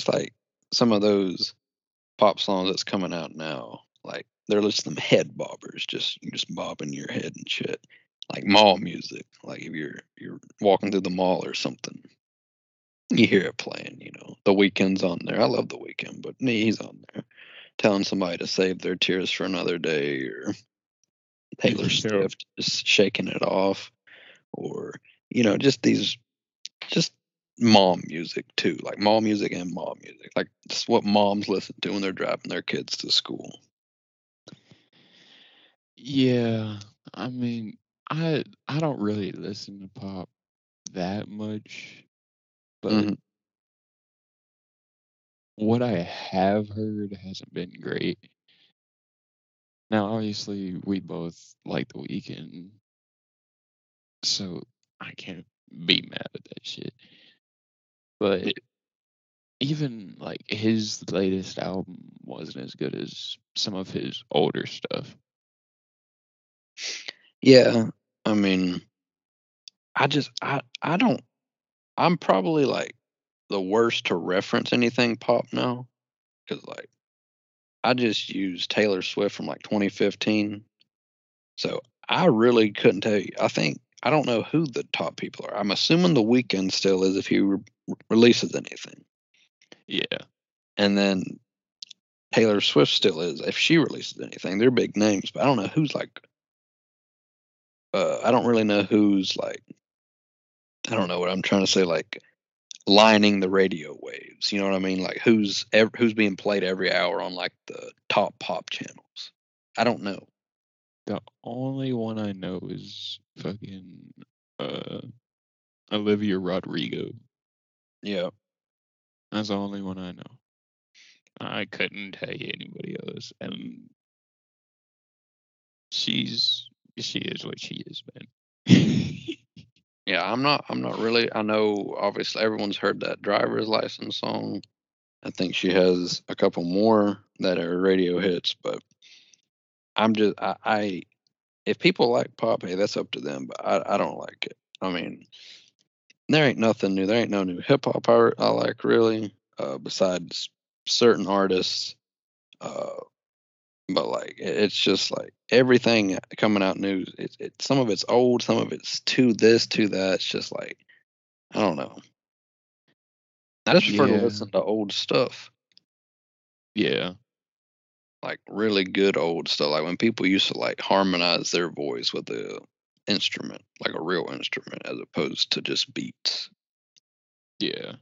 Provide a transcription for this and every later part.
just like some of those pop songs that's coming out now. Like they're just them head bobbers, just just bobbing your head and shit. Like mall music. Like if you're you're walking through the mall or something, you hear it playing. You know, the Weeknd's on there. I love the Weeknd, but he's on there telling somebody to save their tears for another day, or Taylor Swift just shaking it off, or you know, just these just mom music too, like mom music and mom music, like just what moms listen to when they're driving their kids to school. Yeah, I mean, I I don't really listen to pop that much, but Mhm. what I have heard hasn't been great. Now, obviously, we both like the Weeknd, so I can't be mad at that shit. But even like his latest album wasn't as good as some of his older stuff. Yeah, I mean, I just I I don't. I'm probably like the worst to reference anything pop now, because like I just used Taylor Swift from like 2015, so I really couldn't tell you. I think I don't know who the top people are. I'm assuming the Weeknd still is if he releases anything, Yeah. and then Taylor Swift still is if she releases anything. They're big names, but I don't know who's like. Uh, I don't really know who's like. I don't know what I'm trying to say. Like lining the radio waves. You know what I mean? Like who's ev- who's being played every hour on like the top pop channels. I don't know. The only one I know is fucking uh Olivia Rodrigo. Yeah. That's the only one I know. I couldn't tell you anybody else. And she's she is what she is, man. Yeah, I'm not. I'm not really. I know. Obviously, everyone's heard that driver's license song. I think she has a couple more that are radio hits, but I'm just. I. I if people like pop, hey, that's up to them. But I. I don't like it. I mean, there ain't nothing new. There ain't no new hip hop I, I like really. Uh, besides certain artists. Uh, but like it's just like everything coming out new. It, it some of it's old, some of it's to this, to that. It's just like I don't know. I just prefer Yeah. to listen to old stuff, yeah. like really good old stuff. Like when people used to like harmonize their voice with a instrument, like a real instrument, as opposed to just beats. Yeah.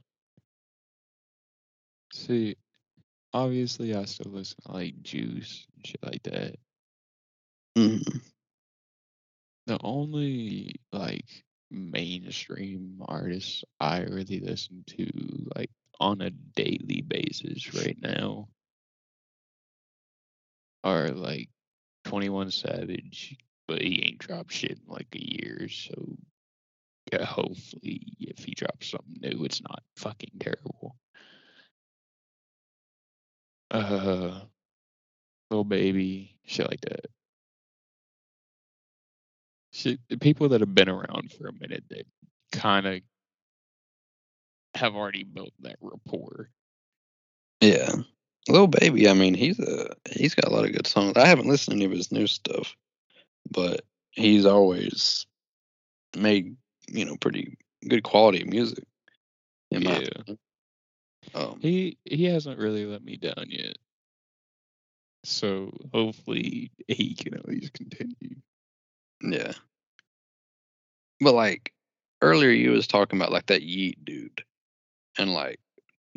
See, obviously I still listen to like Juice and shit like that. Mhm. The only like mainstream artists I really listen to like on a daily basis right now are like 21 Savage, but he ain't dropped shit in like a year, so yeah, hopefully if he drops something new, it's not fucking terrible. Uh, Lil Baby, shit like that. Shit, the people that have been around for a minute that kind of have already built that rapport. Yeah, Lil Baby. I mean, he's a he's got a lot of good songs. I haven't listened to any of his new stuff, but he's always made you know pretty good quality music. Yeah. Um, He he hasn't really let me down yet. So hopefully he can at least continue. Yeah. But like earlier you was talking about like that Yeat dude and like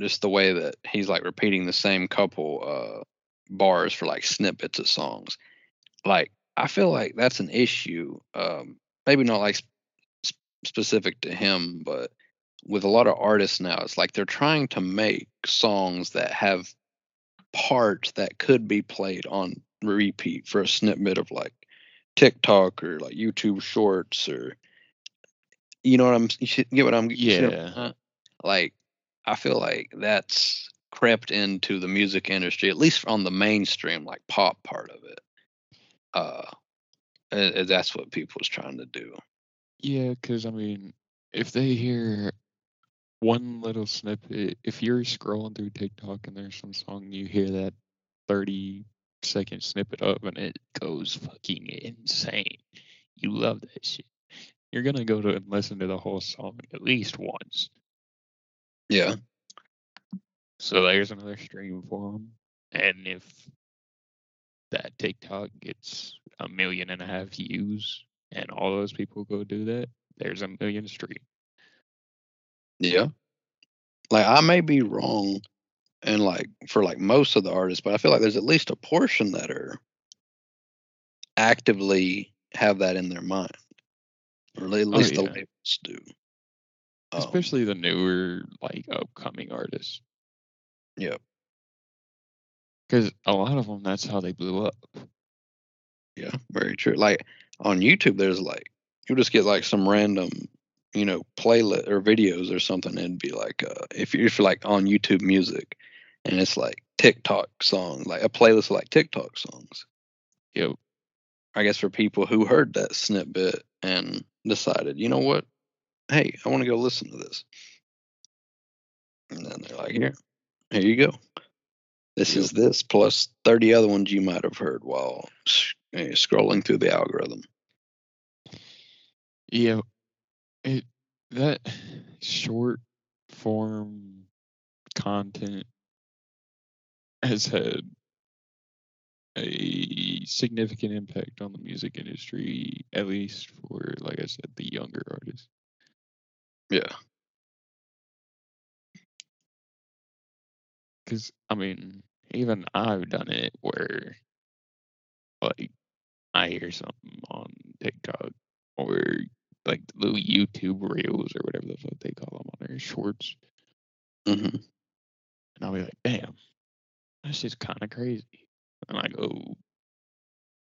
just the way that he's like repeating the same couple uh bars for like snippets of songs. Like I feel like that's an issue. Um maybe not like sp- specific to him, but with a lot of artists now it's like they're trying to make songs that have parts that could be played on repeat for a snippet of like TikTok or like YouTube Shorts or you know what I'm you should get what I'm you see what Yeah. uh, like I feel like that's crept into the music industry at least on the mainstream like pop part of it. Uh and- that's what people's trying to do. Yeah, because I mean, if they hear one little snippet. If you're scrolling through TikTok and there's some song you hear that 30 second snippet of and it goes fucking insane. You love that shit. You're gonna go to and listen to the whole song at least once. Yeah. So there's another stream for them. And if that TikTok gets a million and a half views and all those people go do that, there's a million stream. Yeah. Like I may be wrong and like for like most of the artists, but I feel like there's at least a portion that are actively have that in their mind. Or at least the yeah. labels do. Um, Especially the newer, like upcoming artists. yeah. Because a lot of them, that's how they blew up. Yeah, very true. Like on YouTube, there's like you just get like some random, you know, playlist or videos or something, and it'd be like uh, if you're if you're like on YouTube Music, and it's like TikTok songs, like a playlist of like TikTok songs. Yep. I guess for people who heard that snippet and decided, you know what, hey, I want to go listen to this, and then they're like, here, here you go. This is this plus 30 other ones you might have heard while scrolling through the algorithm. Yeah. It that short form content has had a significant impact on the music industry, at least for, like I said, the younger artists. Yeah. Because, I mean, even I've done it where, like, I hear something on TikTok or like the little YouTube reels or whatever the fuck they call them on their shorts, hmm and I'll be like, damn, that's just kind of crazy. And I go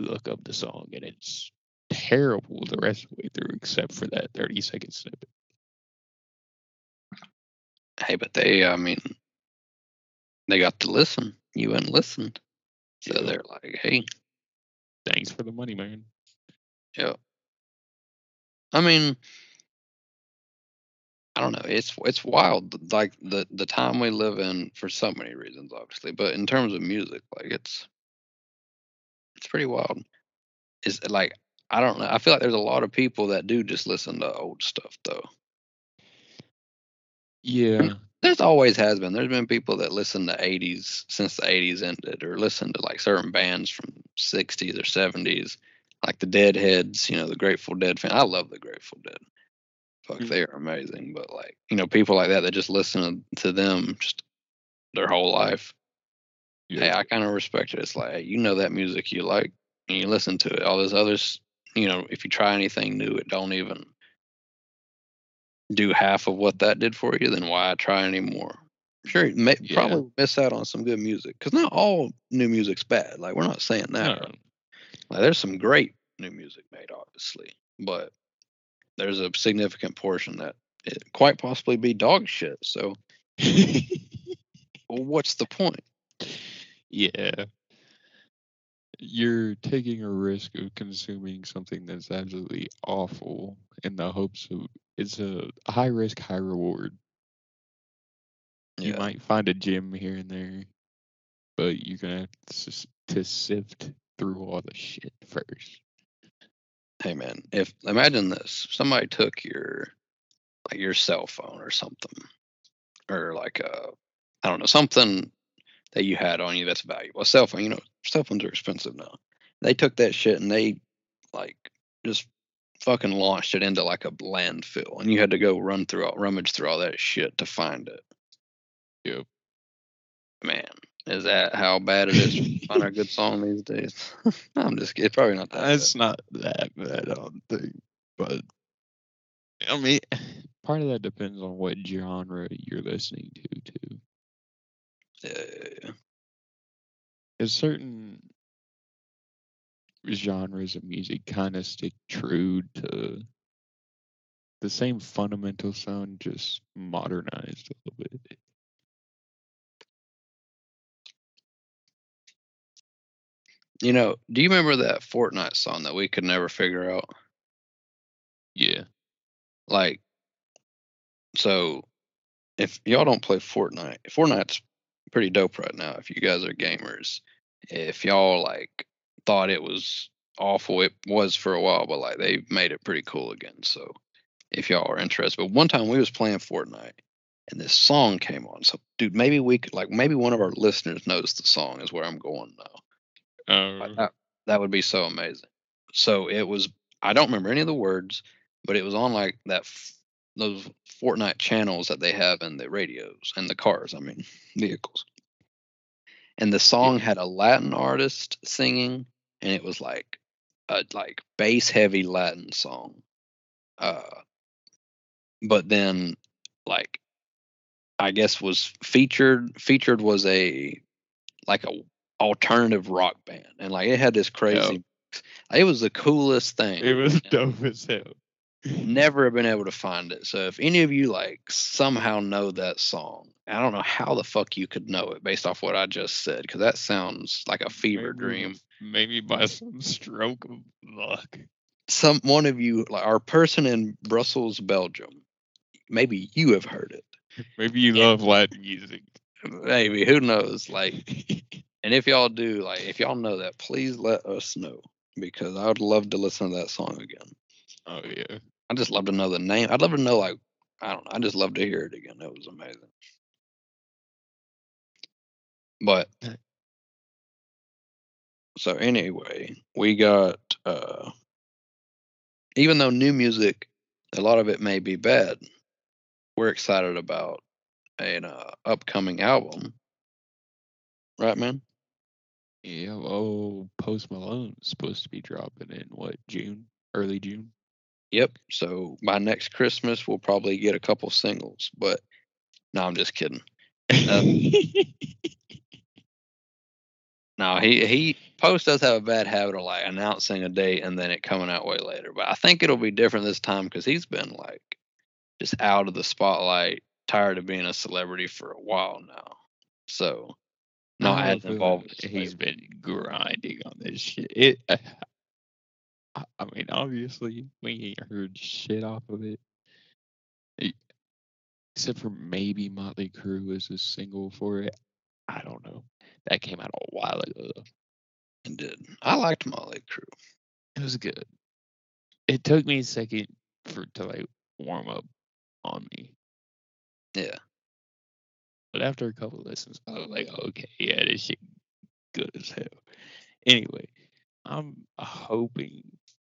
look up the song, and it's terrible the rest of the way through, except for that 30 second snippet. Hey, but they, I mean, they got to listen. You went and listened. So Yeah. they're like, hey, Thanks for the money, man. yeah. I mean, I don't know. It's it's wild. Like the the time we live in for so many reasons, obviously. But in terms of music, like it's it's pretty wild. Is like I don't know. I feel like there's a lot of people that do just listen to old stuff though. Yeah. There's always has been. There's been people that listen to 80s since the 80s ended, or listen to like certain bands from 60s or 70s, like the Deadheads. You know, the Grateful Dead fan. I love the Grateful Dead. Fuck, Mhm. they are amazing. But like, you know, people like that that just listen to them just their whole life. Yeah. Hey. I kind of respect it. It's like, hey, you know that music you like, and you listen to it. All this others, you know, if you try anything new, it don't even do half of what that did for you. Then why try anymore? Sure, you may, Yeah. probably miss out on some good music because not all new music's bad. Like we're not saying that. No. Like, there's some great new music made, obviously, but there's a significant portion that it quite possibly be dog shit. So well, what's the point? yeah. You're taking a risk of consuming something that's absolutely awful in the hopes of it's a high risk, high reward. You Yeah. might find a gem here and there, but you're gonna have to, to sift through all the shit first. hey man, if imagine this, somebody took your like your cell phone or something, or like a I don't know something that you had on you that's valuable. A cell phone, you know, cell phones are expensive now. They took that shit and they like just fucking launched it into like a landfill, and you had to go run through all rummage through all that shit to find it. Yep. Man, is that how bad it is to find a good song these days? I'm just kidding. Probably not that. bad. It's not that bad, I don't think. But I mean, part of that depends on what genre you're listening to, too. Yeah, yeah, yeah. Certain genres of music kind of stick true to the same fundamental sound, just modernized a little bit. You know, do you remember that Fortnite song that we could never figure out? Yeah. Like, so if y'all don't play Fortnite, Fortnite's pretty dope right now. If you guys are gamers, if y'all like thought it was awful, it was for a while, but like they made it pretty cool again. So if y'all are interested, but one time we was playing Fortnite and this song came on. So dude, maybe we could like maybe one of our listeners knows the song is where I'm going now. Like, Uh, that, that would be so amazing. So it was I don't remember any of the words, but it was on like that those Fortnite channels that they have in the radios and the cars, I mean, vehicles. And the song had a Latin artist singing and it was like a like bass heavy Latin song. Uh but then like I guess was featured featured was a like a alternative rock band and like it had this crazy it was the coolest thing it was dope as hell. Never have been able to find it so if any of you like somehow know that song i don't know how the fuck you could know it based off what i just said because that sounds like a fever Maybe- dream Maybe by some stroke of luck. some one of you like our person in brussels belgium maybe you have heard it Maybe you Yeah. love Latin music. maybe who knows like and if y'all do like if y'all know that please let us know because i would love to listen to that song again oh yeah. I just love to know the name. I'd love to know like I don't know. I just love to hear it again. It was amazing. But so anyway, we got uh even though new music, a lot of it may be bad, we're excited about an uh, upcoming album. Right, man? Yeah, oh, Post Malone's supposed to be dropping in what June, early June. Yep. So by next Christmas, we'll probably get a couple singles. But no, I'm just kidding. No, he he Post does have a bad habit of like announcing a date and then it coming out way later. But I think it'll be different this time because he's been like just out of the spotlight, tired of being a celebrity for a while now. So not I as involved. He's been grinding on this shit. It. Uh, I, I mean, obviously, we ain't heard shit off of it. Except for maybe Motley Crew as a single for it. I don't know. That came out a while ago. It did. I liked Molly Crew. It was good. It took me a second for to like warm up on me, Yeah. but after a couple listens, I was like, okay, yeah, this shit good as hell. Anyway, I'm hoping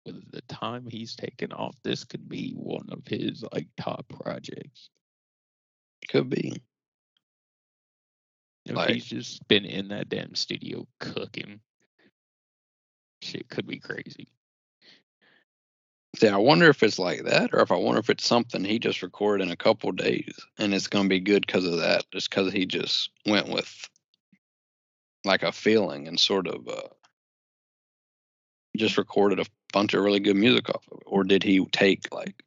with the time he's taken off, this could be one of his like top projects. Could be. If Like- he's just been in that damn studio cooking, shit could be crazy. See, I wonder if it's like that, or if I wonder if it's something he just recorded in a couple days, and it's gonna be good because of that, just because he just went with like a feeling and sort of uh, just recorded a bunch of really good music off of it, or did he take like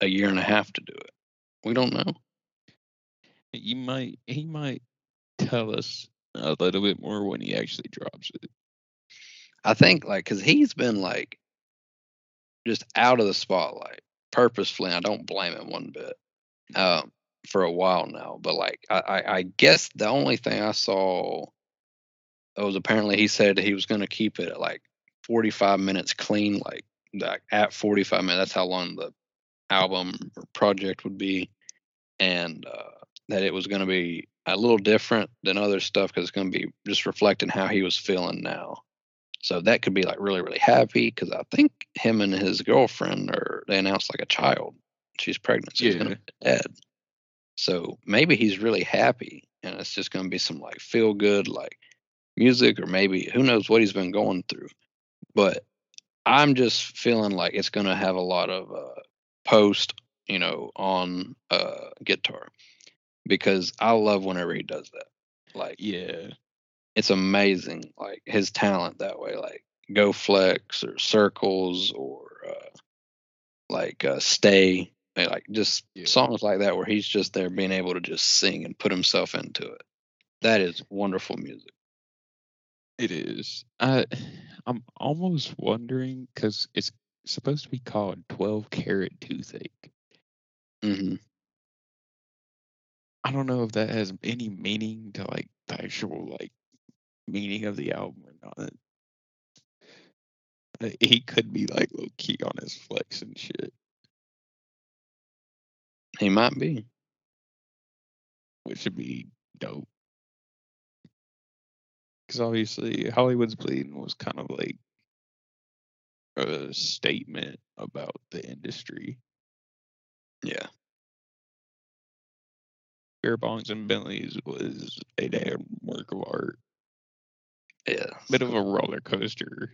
a year and a half to do it? We don't know. He might he might tell us a little bit more when he actually drops it. I think like because he's been like just out of the spotlight purposefully. I don't blame him one bit um, for a while now. But like I, I, I guess the only thing I saw was apparently he said he was going to keep it at like 45 minutes clean, like like at 45 minutes. That's how long the album or project would be, and uh, that it was going to be a little different than other stuff because it's going to be just reflecting how he was feeling now. So that could be like really, really happy because I think him and his girlfriend are they announced like a child. She's pregnant, so he's gonna Yeah. be dead. So maybe he's really happy and it's just gonna be some like feel good like music or maybe who knows what he's been going through. But I'm just feeling like it's gonna have a lot of uh post, you know, on uh guitar. Because I love whenever he does that. Like Yeah. it's amazing like his talent that way like go flex or circles or uh, like uh, stay like just Yeah. songs like that where he's just there being able to just sing and put himself into it that is wonderful music It is. I I'm almost wondering because it's supposed to be called twelve carat toothache. hmm I don't know if that has any meaning to like the actual like meaning of the album or not. He could be like low key on his flex and shit, He might be. which would be dope. Because obviously, Hollywood's Bleeding was kind of like a statement about the industry. Yeah. Beer bongs and Bentleys was a damn work of art. Yeah. Bit of a roller coaster,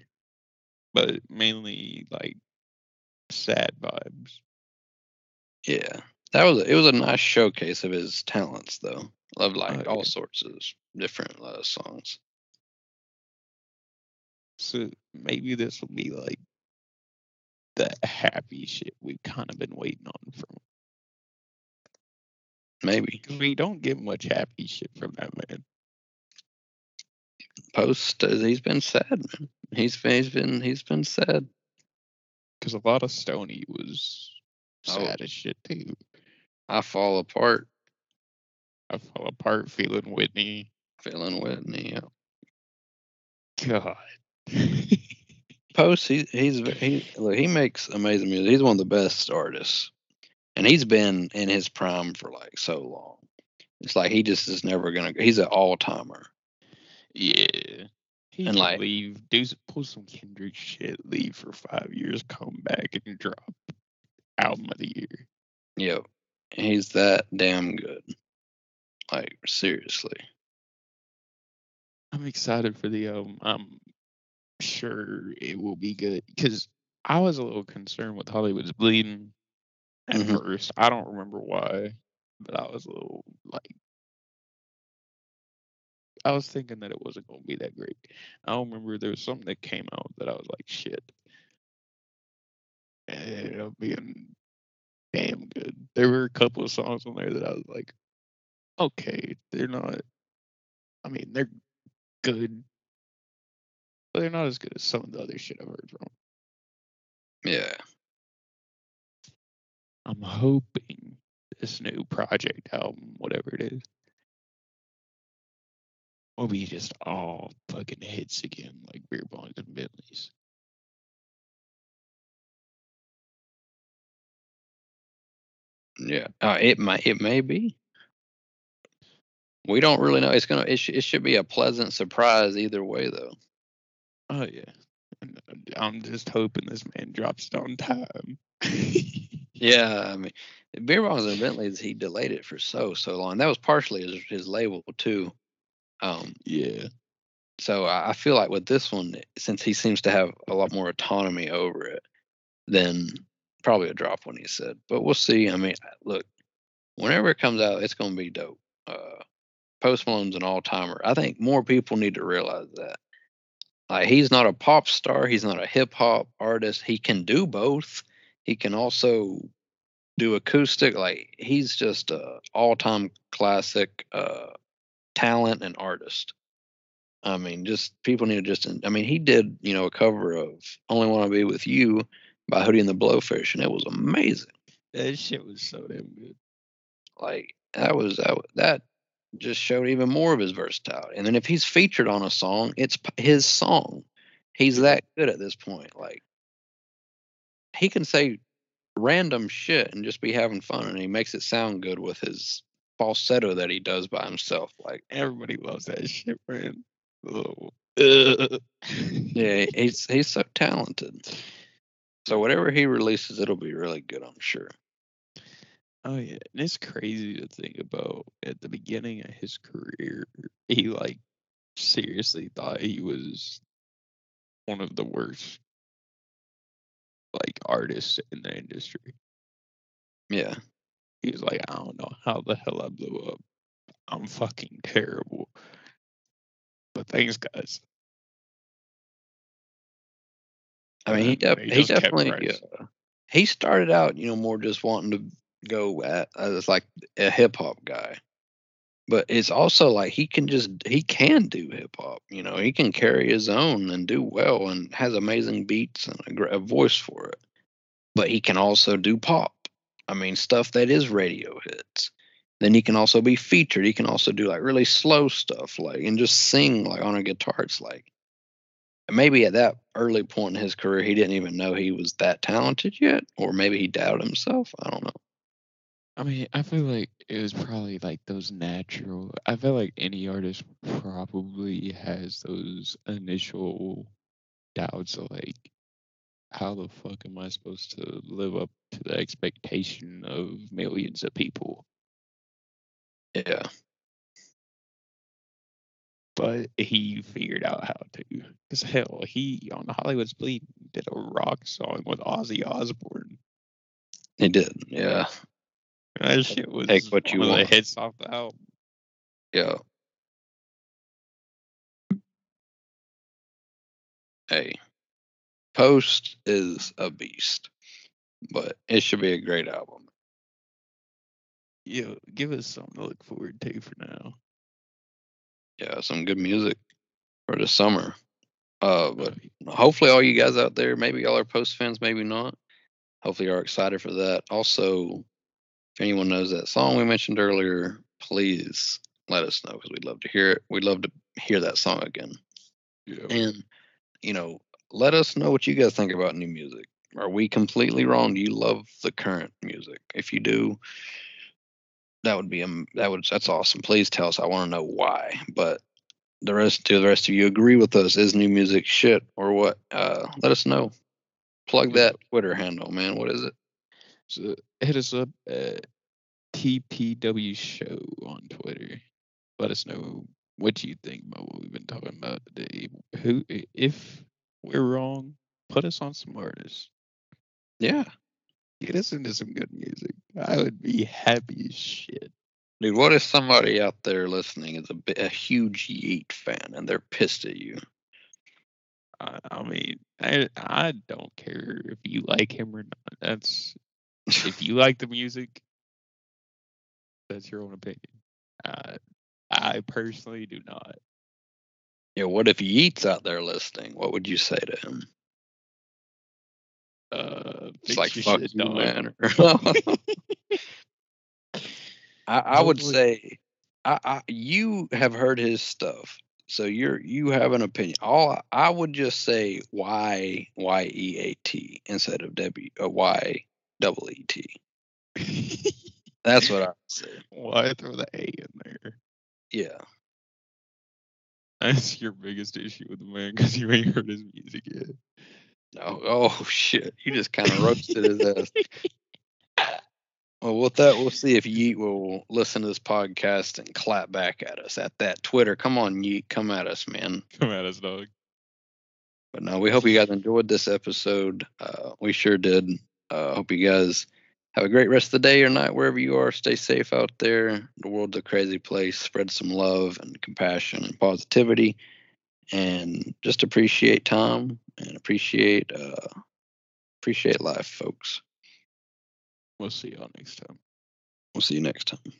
but mainly like sad vibes. Yeah. That was it was a nice showcase of his talents though. Of like Oh, all yeah. sorts of different uh, songs. So maybe this will be like the happy shit we've kind of been waiting on from. Maybe. We don't get much happy shit from that man. Post uh, he's been sad, man. He's been he's been he's been sad. Because a lot of Stony was Oh. sad as shit too. I fall apart I fall apart feeling Whitney. feeling Whitney. Yeah. God. Post he he's he look he makes amazing music. He's one of the best artists, and he's been in his prime for like so long. It's like he just is never gonna. He's an all timer. yeah. He And, like- leave, do pull some Kendrick shit, leave for five years, come back and drop album of the year. Yep, he's that damn good. Like seriously. I'm excited for the album. I'm sure it will be good because I was a little concerned with Hollywood's Bleeding at Mhm. first. I don't remember why, but I was a little like, I was thinking that it wasn't going to be that great. I don't remember there was something that came out that I was like, shit. And it ended up being damn good. There were a couple of songs on there that I was like, okay, they're not, I mean, they're good, but they're not as good as some of the other shit I've heard from. Yeah, I'm hoping this new project album, whatever it is, will be just all fucking hits again, like beer bongs and Bentleys. yeah. Uh, it might. It may be. We don't really know. It's gonna. It, sh- it should be a pleasant surprise either way, though. Oh yeah, I'm just hoping this man drops it on time. Yeah, I mean, Beer Bongs and Bentleys, he delayed it for so so long. That was partially his his label too. Um, yeah, so I, I feel like with this one, since he seems to have a lot more autonomy over it, then probably a drop when he said. But we'll see. I mean, look, whenever it comes out, it's going to be dope. Uh, Post Malone's an all timer. I think more people need to realize that. Like he's not a pop star. He's not a hip hop artist. He can do both. He can also do acoustic. Like he's just a all time classic uh, talent and artist. I mean, just people need to just. I mean, he did you know a cover of "Only Want to Be with You" by Hootie and the Blowfish, and it was amazing. that shit was so damn good. Like that was that that just showed even more of his versatility. And then if he's featured on a song, it's his song. He's mm-hmm. that good at this point. Like he can say random shit and just be having fun, and he makes it sound good with his falsetto that he does by himself. Like Everybody loves that shit, man. Oh, yeah, he's he's so talented. So whatever he releases, it'll be really good, I'm sure. Oh yeah, and it's crazy to think about. At the beginning of his career, he like seriously thought he was one of the worst like artists in the industry. Yeah. He was like, I don't know how the hell I blew up. I'm fucking terrible. But thanks, guys. I mean, he, he he definitely uh, he started out, you know, more just wanting to go at as like a hip hop guy, but it's also like he can just he can do hip hop. You know, he can carry his own and do well, and has amazing beats and a, a voice for it. But he can also do pop. I mean, stuff that is radio hits. Then he can also be featured. He can also do like really slow stuff, like and just sing like on a guitar. It's like maybe at that early point in his career, he didn't even know he was that talented yet, or maybe he doubted himself. I don't know. I mean, I feel like it was probably like those natural. I feel like any artist probably has those initial doubts of like, how the fuck am I supposed to live up to the expectation of millions of people? Yeah. But he figured out how to. Because hell, he on Hollywood's Bleed did a rock song with Ozzy Osbourne. He did. Yeah. That shit was Take what you one of want. the hits off the album. Yeah. Hey, Post is a beast, but it should be a great album. Yeah, give us something to look forward to for now. Yeah, some good music for the summer. Uh, but hopefully, all you guys out there, maybe y'all are Post fans, maybe not. Hopefully, you are excited for that. Also, if anyone knows that song we mentioned earlier, please let us know because we'd love to hear it. We'd love to hear that song again. Yeah. And, you know, let us know what you guys think about new music. Are we completely wrong? Do you love the current music? If you do, that would be um, that would that's awesome. Please tell us. I want to know why. But the rest, do the rest of you agree with us? Is new music shit or what? Uh, let us know. Plug that Twitter handle, man. What is it? Hit us up at TPW Show on Twitter. Let us know what you think about what we've been talking about today. Who, if we're wrong, put us on some artists. Yeah, Get us into some good music. I would be happy as shit. dude. What if somebody out there listening is a, a huge Yeat fan and they're pissed at you? I, I mean, I I don't care if you like him or not. That's if you like the music, that's your own opinion. Uh, I personally do not. Yeah, what if Yeat's out there listening? What would you say to him? Uh, It's like fuck you, dog." man. I, I would say, I, I you have heard his stuff, so you're you have an opinion. All I would just say Y Y E A T instead of W uh, Y double E T. That's what I would say. Why throw the A in there? Yeah, That's your biggest issue with the man because you ain't heard his music yet. no, oh shit, you just kind of roasted his ass. Well, with that, we'll see if Yeat will listen to this podcast and clap back at us at that Twitter. Come on, Yeat, come at us, man. Come at us, dog. But no, we hope you guys enjoyed this episode. Uh, we sure did. Uh, hope you guys have a great rest of the day or night wherever you are. Stay safe out there. The world's a crazy place. Spread some love and compassion and positivity, and just appreciate time and appreciate uh, appreciate life, folks. We'll see y'all next time. We'll see you next time.